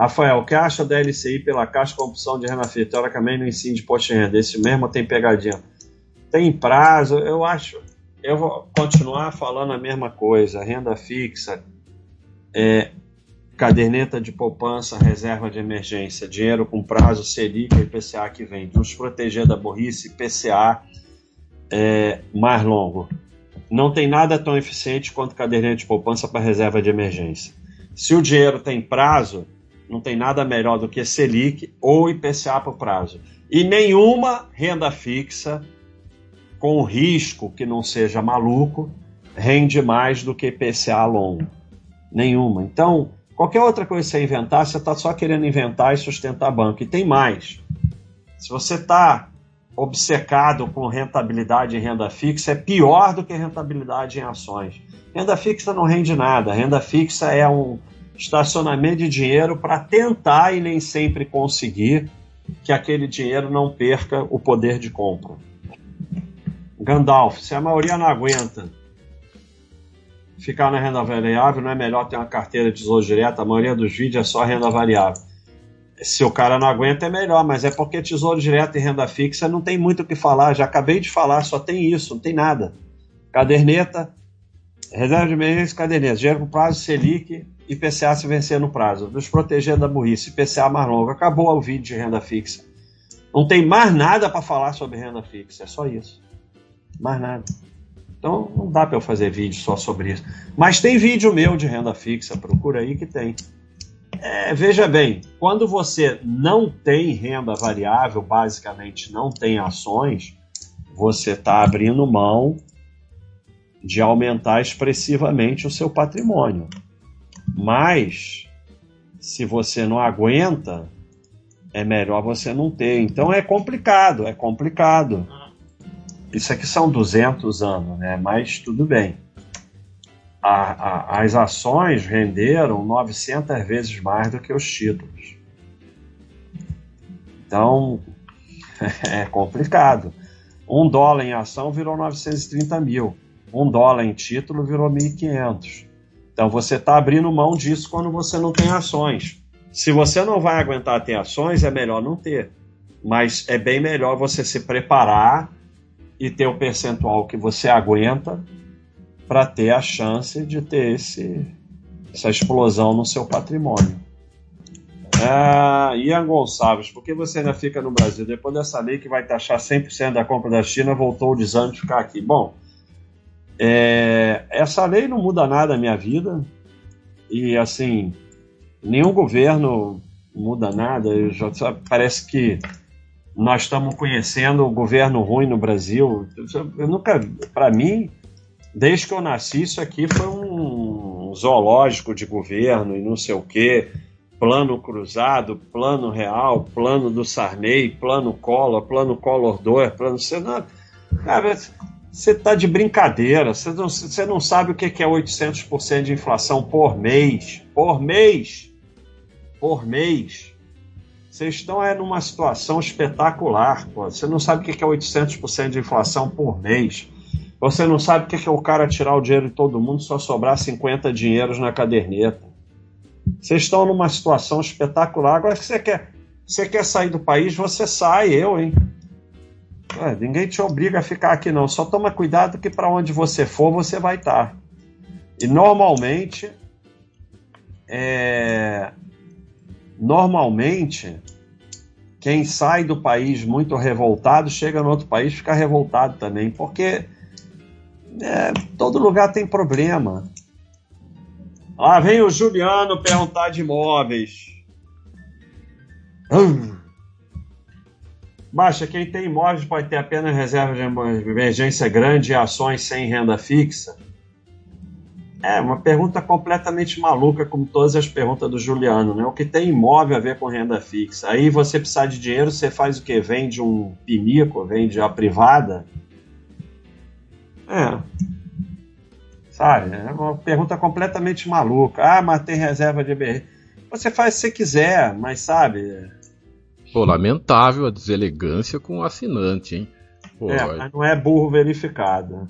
Rafael, que acha da LCI pela Caixa com opção de renda fixa? Teoricamente no ensino de posto de renda. Esse mesmo tem pegadinha. Tem prazo, eu acho. Eu vou continuar falando a mesma coisa. Renda fixa, é, caderneta de poupança, reserva de emergência, dinheiro com prazo Selic e IPCA que vem. Nos proteger da burrice, IPCA é, mais longo. Não tem nada tão eficiente quanto caderneta de poupança para reserva de emergência. Se o dinheiro tem prazo, não tem nada melhor do que Selic ou IPCA por prazo. E nenhuma renda fixa com risco que não seja maluco rende mais do que IPCA longo. Nenhuma. Então, qualquer outra coisa que você inventar, você está só querendo inventar e sustentar banco. E tem mais. Se você está obcecado com rentabilidade em renda fixa, é pior do que rentabilidade em ações. Renda fixa não rende nada. Renda fixa é um, estacionamento de dinheiro para tentar e nem sempre conseguir que aquele dinheiro não perca o poder de compra. Gandalf, se a maioria não aguenta ficar na renda variável, não é melhor ter uma carteira de tesouro direto? A maioria dos vídeos é só renda variável. Se o cara não aguenta, é melhor, mas é porque tesouro direto e renda fixa não tem muito o que falar. Já acabei de falar, só tem isso, não tem nada. Caderneta, reserva de emergência, caderneta, dinheiro com prazo Selic, IPCA se vencer no prazo, nos proteger da burrice, IPCA mais longo. Acabou o vídeo de renda fixa. Não tem mais nada para falar sobre renda fixa, é só isso. Mais nada. Então não dá para eu fazer vídeo só sobre isso. Mas tem vídeo meu de renda fixa, procura aí que tem. É, veja bem, quando você não tem renda variável, basicamente não tem ações, você está abrindo mão de aumentar expressivamente o seu patrimônio. Mas, se você não aguenta, é melhor você não ter. Então é complicado, é complicado. Isso aqui são 200 anos, né? Mas tudo bem. A, a, as ações renderam 900 vezes mais do que os títulos. Então, é complicado. Um dólar em ação virou 930 mil. Um dólar em título virou 1.500. Então você está abrindo mão disso quando você não tem ações. Se você não vai aguentar ter ações, é melhor não ter. Mas é bem melhor você se preparar e ter o percentual que você aguenta para ter a chance de ter esse, essa explosão no seu patrimônio. Ah, Ian Gonçalves, por que você ainda fica no Brasil? Depois dessa lei que vai taxar 100% da compra da China, voltou o desânimo de ficar aqui. Bom, é, essa lei não muda nada na minha vida e assim nenhum governo muda nada. Já, parece que nós estamos conhecendo o governo ruim no Brasil. Eu nunca, para mim, desde que eu nasci, isso aqui foi um zoológico de governo e não sei o quê. Plano cruzado, plano real, plano do Sarney, plano Collor, plano Collor 2, plano Senado. Cara, você está de brincadeira. Você não, você não sabe o que é 800% de inflação por mês. Por mês. Por mês. Vocês estão é, numa situação espetacular. Pô. Você não sabe o que é 800% de inflação por mês. Você não sabe o que é o cara tirar o dinheiro de todo mundo só sobrar 50 dinheiros na caderneta. Vocês estão numa situação espetacular. Agora que você quer, você quer sair do país, você sai, eu, hein? Ninguém te obriga a ficar aqui, não. Só toma cuidado que para onde você for, você vai estar. Tá. E normalmente, é, normalmente, quem sai do país muito revoltado chega no outro país fica revoltado também, porque é, todo lugar tem problema. Lá vem o Juliano perguntar de imóveis. Hum. Baixa, quem tem imóveis pode ter apenas reserva de emergência grande e ações sem renda fixa? É uma pergunta completamente maluca, como todas as perguntas do Juliano, né? O que tem imóvel a ver com renda fixa? Aí você precisar de dinheiro, você faz o quê? Vende um pinico, vende a privada? É. Sabe? É uma pergunta completamente maluca. Ah, mas tem reserva de emergência. Você faz se quiser, mas sabe? Pô, lamentável a deselegância com o assinante, hein? Pô, é, mas não é burro verificado.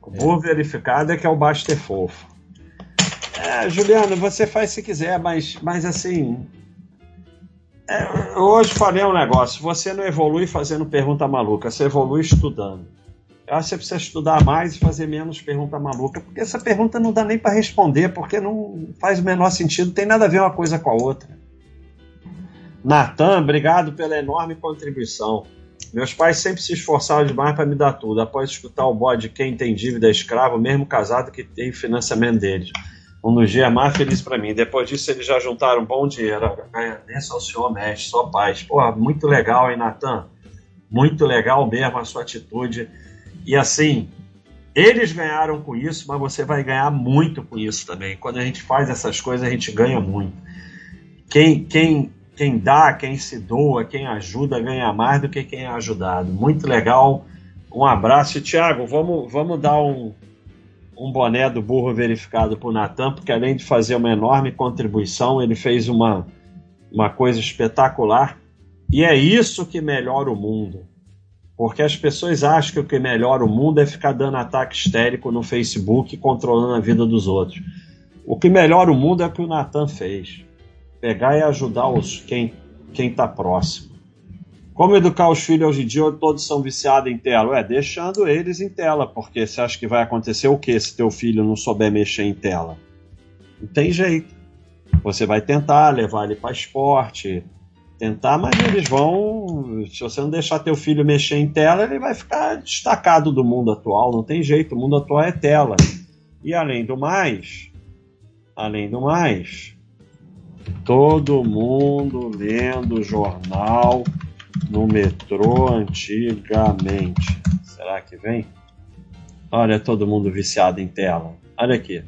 O burro é. verificado é que é o Baster fofo. É, Juliano, você faz se quiser, mas, mas assim. É, hoje falei um negócio: você não evolui fazendo pergunta maluca, você evolui estudando. Eu acho que você precisa estudar mais e fazer menos pergunta maluca, porque essa pergunta não dá nem para responder, porque não faz o menor sentido, tem nada a ver uma coisa com a outra. Natan, obrigado pela enorme contribuição. Meus pais sempre se esforçaram demais para me dar tudo. Após escutar o bode quem tem dívida é escravo, mesmo casado que tem financiamento deles. Um dos dias mais felizes para mim. Depois disso, eles já juntaram bom dinheiro. Agradeço ao senhor, mestre, só paz. Pô, muito legal, hein, Natan? Muito legal mesmo a sua atitude. E assim, eles ganharam com isso, mas você vai ganhar muito com isso também. Quando a gente faz essas coisas, a gente ganha muito. Quem, quem quem dá, quem se doa, quem ajuda ganha mais do que quem é ajudado. Muito legal. Um abraço. E, Tiago, vamos, vamos dar um, um boné do burro verificado o Natan, porque além de fazer uma enorme contribuição, ele fez uma, uma coisa espetacular. E é isso que melhora o mundo. Porque as pessoas acham que o que melhora o mundo é ficar dando ataque histérico no Facebook controlando a vida dos outros. O que melhora o mundo é o que o Natan fez pegar e ajudar os quem quem está próximo. Como educar os filhos hoje em dia? Todos são viciados em tela. É, deixando eles em tela, porque você acha que vai acontecer o que se teu filho não souber mexer em tela? Não tem jeito. Você vai tentar levar ele para esporte, tentar, mas eles vão. Se você não deixar teu filho mexer em tela, ele vai ficar destacado do mundo atual. Não tem jeito. O mundo atual é tela. E além do mais, além do mais, Todo mundo lendo jornal no metrô antigamente. Será que vem? Olha, todo mundo viciado em tela. Olha aqui.